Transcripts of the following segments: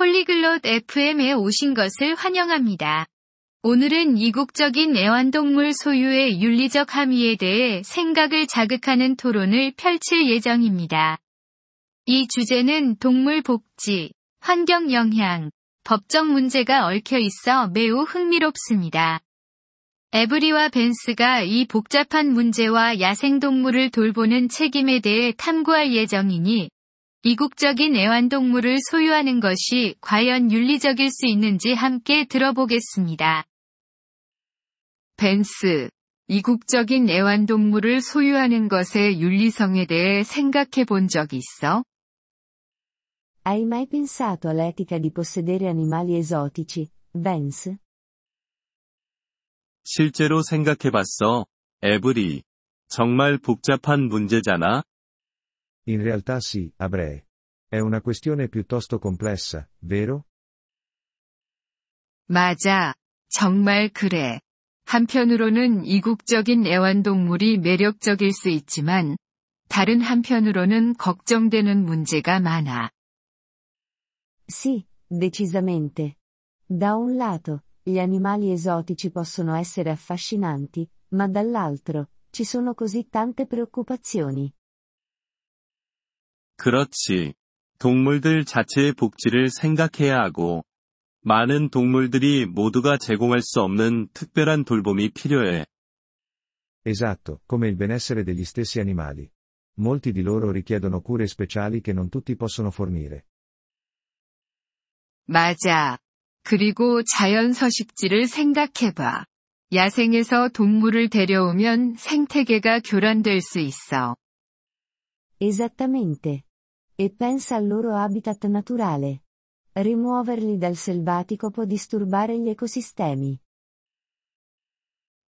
폴리글롯 FM에 오신 것을 환영합니다. 오늘은 이국적인 애완동물 소유의 윤리적 함의에 대해 생각을 자극하는 토론을 펼칠 예정입니다. 이 주제는 동물 복지, 환경 영향, 법적 문제가 얽혀 있어 매우 흥미롭습니다. 에브리와 벤스가 이 복잡한 문제와 야생동물을 돌보는 책임에 대해 탐구할 예정이니 이국적인 애완동물을 소유하는 것이 과연 윤리적일 수 있는지 함께 들어보겠습니다. 벤스, 이국적인 애완동물을 소유하는 것의 윤리성에 대해 생각해 본 적 있어? Hai mai pensato all'etica di possedere animali esotici, Vance? 실제로 생각해 봤어, 에브리. 정말 복잡한 문제잖아? In realtà sì, Abrei. È una questione piuttosto complessa, vero? 맞아. 정말 그래. 한편으로는 이국적인 애완동물이 매력적일 수 있지만, 다른 한편으로는 걱정되는 문제가 많아. Sì, decisamente. Da un lato, gli animali esotici possono essere affascinanti, ma dall'altro, ci sono così tante preoccupazioni. 그렇지. 동물들 자체의 복지를 생각해야 하고, 많은 동물들이 모두가 제공할 수 없는 특별한 돌봄이 필요해. Esatto, come il benessere degli stessi animali. Molti di loro richiedono cure speciali che non tutti possono fornire. 맞아. 그리고 자연 서식지를 생각해봐. 야생에서 동물을 데려오면 생태계가 교란될 수 있어. Esattamente. E pensa al loro habitat naturale. Rimuoverli dal selvatico può disturbare gli ecosistemi.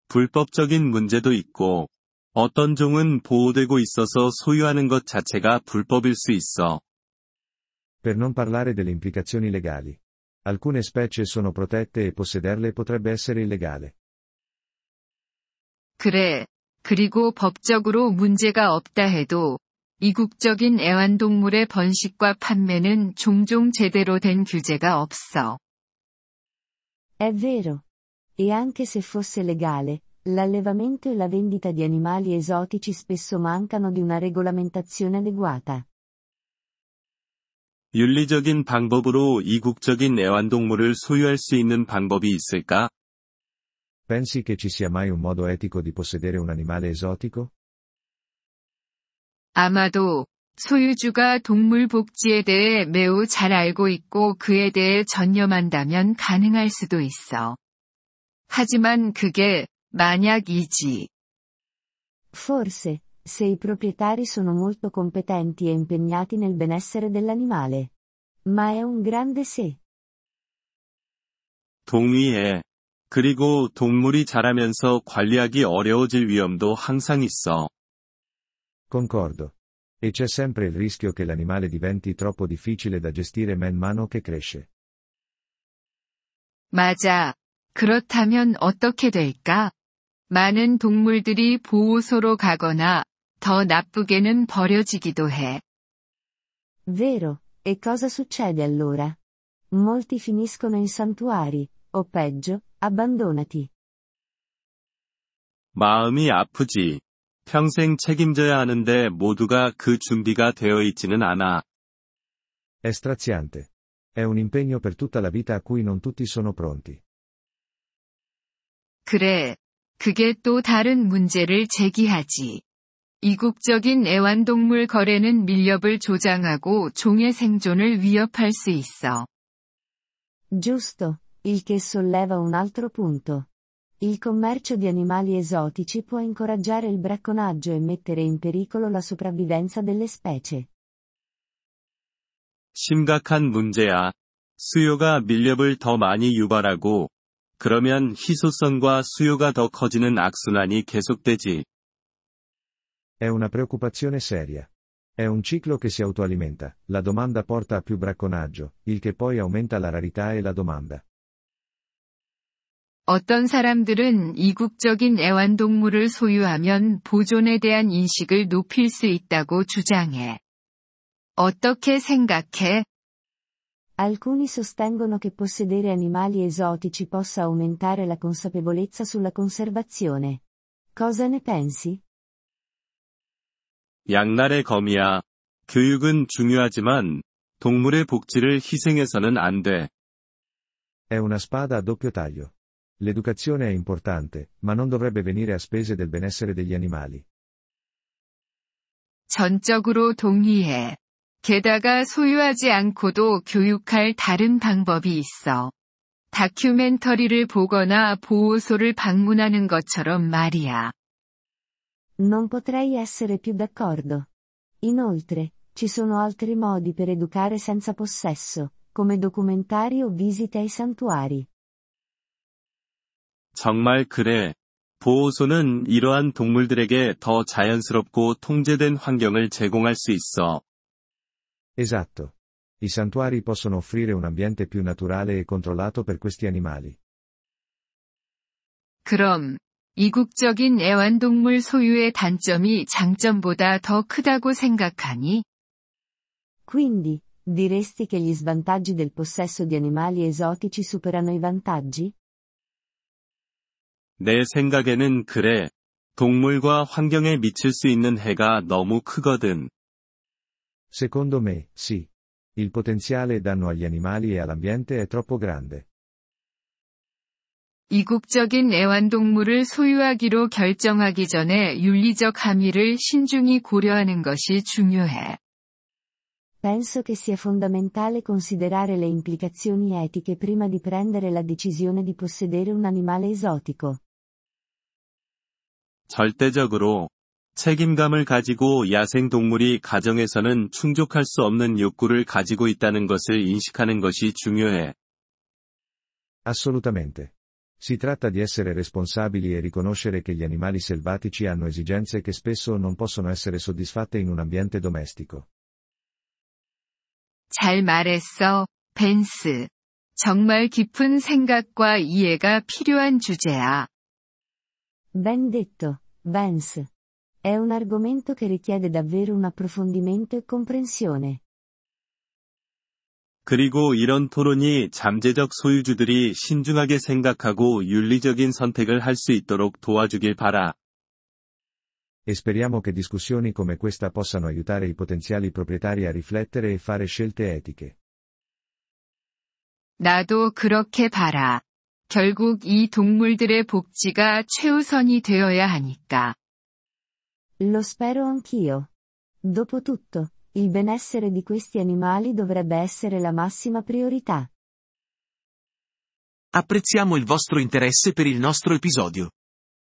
불법적인 문제도 있고, 어떤 종은 보호되고 있어서 소유하는 것 자체가 불법일 수 있어. Per non parlare delle implicazioni legali. Alcune specie sono protette e possederle potrebbe essere illegale. 그래. 그리고 법적으로 문제가 없다 해도, 이국적인 애완동물의 번식과 판매는 종종 제대로 된 규제가 없어. È vero. E anche se fosse legale, l'allevamento e la vendita di animali esotici spesso mancano di una regolamentazione adeguata. 윤리적인 방법으로 이국적인 애완동물을 소유할 수 있는 방법이 있을까? Pensi che ci sia mai un modo etico di possedere un animale esotico? 아마도 소유주가 동물 복지에 대해 매우 잘 알고 있고 그에 대해 전념한다면 가능할 수도 있어. 하지만 그게 만약이지. Forse, se i proprietari sono molto competenti e impegnati nel benessere dell'animale. Ma è un grande se. 동의해. 그리고 동물이 자라면서 관리하기 어려워질 위험도 항상 있어. Concordo. E c'è sempre il rischio che l'animale diventi troppo difficile da gestire man mano che cresce. 맞아. 그렇다면 어떻게 될까? 많은 동물들이 보호소로 가거나 더 나쁘게는 버려지기도 해. Vero, e cosa succede allora? Molti finiscono in santuari, o peggio, abbandonati. 마음이 아프지. 평생 책임져야 하는데 모두가 그 준비가 되어 있지는 않아. È straziante. È un impegno per tutta la vita a cui non tutti sono pronti. 그래. 그게 또 다른 문제를 제기하지. 이국적인 애완동물 거래는 밀렵을 조장하고 종의 생존을 위협할 수 있어. Giusto, il che solleva un altro punto. Il commercio di animali esotici può incoraggiare il bracconaggio e mettere in pericolo la sopravvivenza delle specie. 심각한 문제야. 수요가 밀렵을 더 많이 유발하고, 그러면 희소성과 수요가 더 커지는 악순환이 계속되지. È una preoccupazione seria. È un ciclo che si autoalimenta, la domanda porta a più bracconaggio, il che poi aumenta la rarità e la domanda. 어떤 사람들은 이국적인 애완동물을 소유하면 보존에 대한 인식을 높일 수 있다고 주장해. 어떻게 생각해? Alcuni sostengono che possedere animali esotici possa aumentare la consapevolezza sulla conservazione. Cosa ne pensi? 양날의 검이야. 교육은 중요하지만 동물의 복지를 희생해서는 안 돼. È una spada a doppio taglio. L'educazione è importante, ma non dovrebbe venire a spese del benessere degli animali. 전적으로 동의해. 게다가 소유하지 않고도 교육할 다른 방법이 있어. 다큐멘터리를 보거나 보호소를 방문하는 것처럼 말이야. Non potrei essere più d'accordo. Inoltre, ci sono altri modi per educare senza possesso, come documentari o visite ai santuari. 정말 그래. 보호소는 이러한 동물들에게 더 자연스럽고 통제된 환경을 제공할 수 있어. Esatto. I santuari possono offrire un ambiente più naturale e controllato per questi animali. 그럼, 이국적인 애완동물 소유의 단점이 장점보다 더 크다고 생각하니? Quindi, diresti che gli svantaggi del possesso di animali esotici superano i vantaggi? 내 생각에는 그래. 동물과 환경에 미칠 수 있는 해가 너무 크거든. Secondo me, sì. Il potenziale danno agli animali e all'ambiente è troppo grande. 이국적인 애완동물을 소유하기로 결정하기 전에 윤리적 함의를 신중히 고려하는 것이 중요해. Penso che sia fondamentale considerare le implicazioni etiche prima di prendere la decisione di possedere un animale esotico. 절대적으로 책임감을 가지고 야생동물이 가정에서는 충족할 수 없는 욕구를 가지고 있다는 것을 인식하는 것이 중요해. Assolutamente. Si tratta di essere responsabili e riconoscere che gli animali selvatici hanno esigenze che spesso non possono essere soddisfatte in un ambiente domestico. 잘 말했어, 벤스. 정말 깊은 생각과 이해가 필요한 주제야. Ben detto, Vance. È un argomento che richiede davvero un approfondimento e comprensione. 그리고 이런 토론이 잠재적 소유주들이 신중하게 생각하고 윤리적인 선택을 할 수 있도록 도와주길 바라. E speriamo che discussioni come questa possano aiutare i potenziali proprietari a riflettere e fare scelte etiche. 나도 그렇게 봐라. 결국 이 동물들의 복지가 최우선이 되어야 하니까. Lo spero anch'io. Dopotutto, il benessere di questi animali dovrebbe essere la massima priorità. Apprezziamo il vostro interesse per il nostro episodio.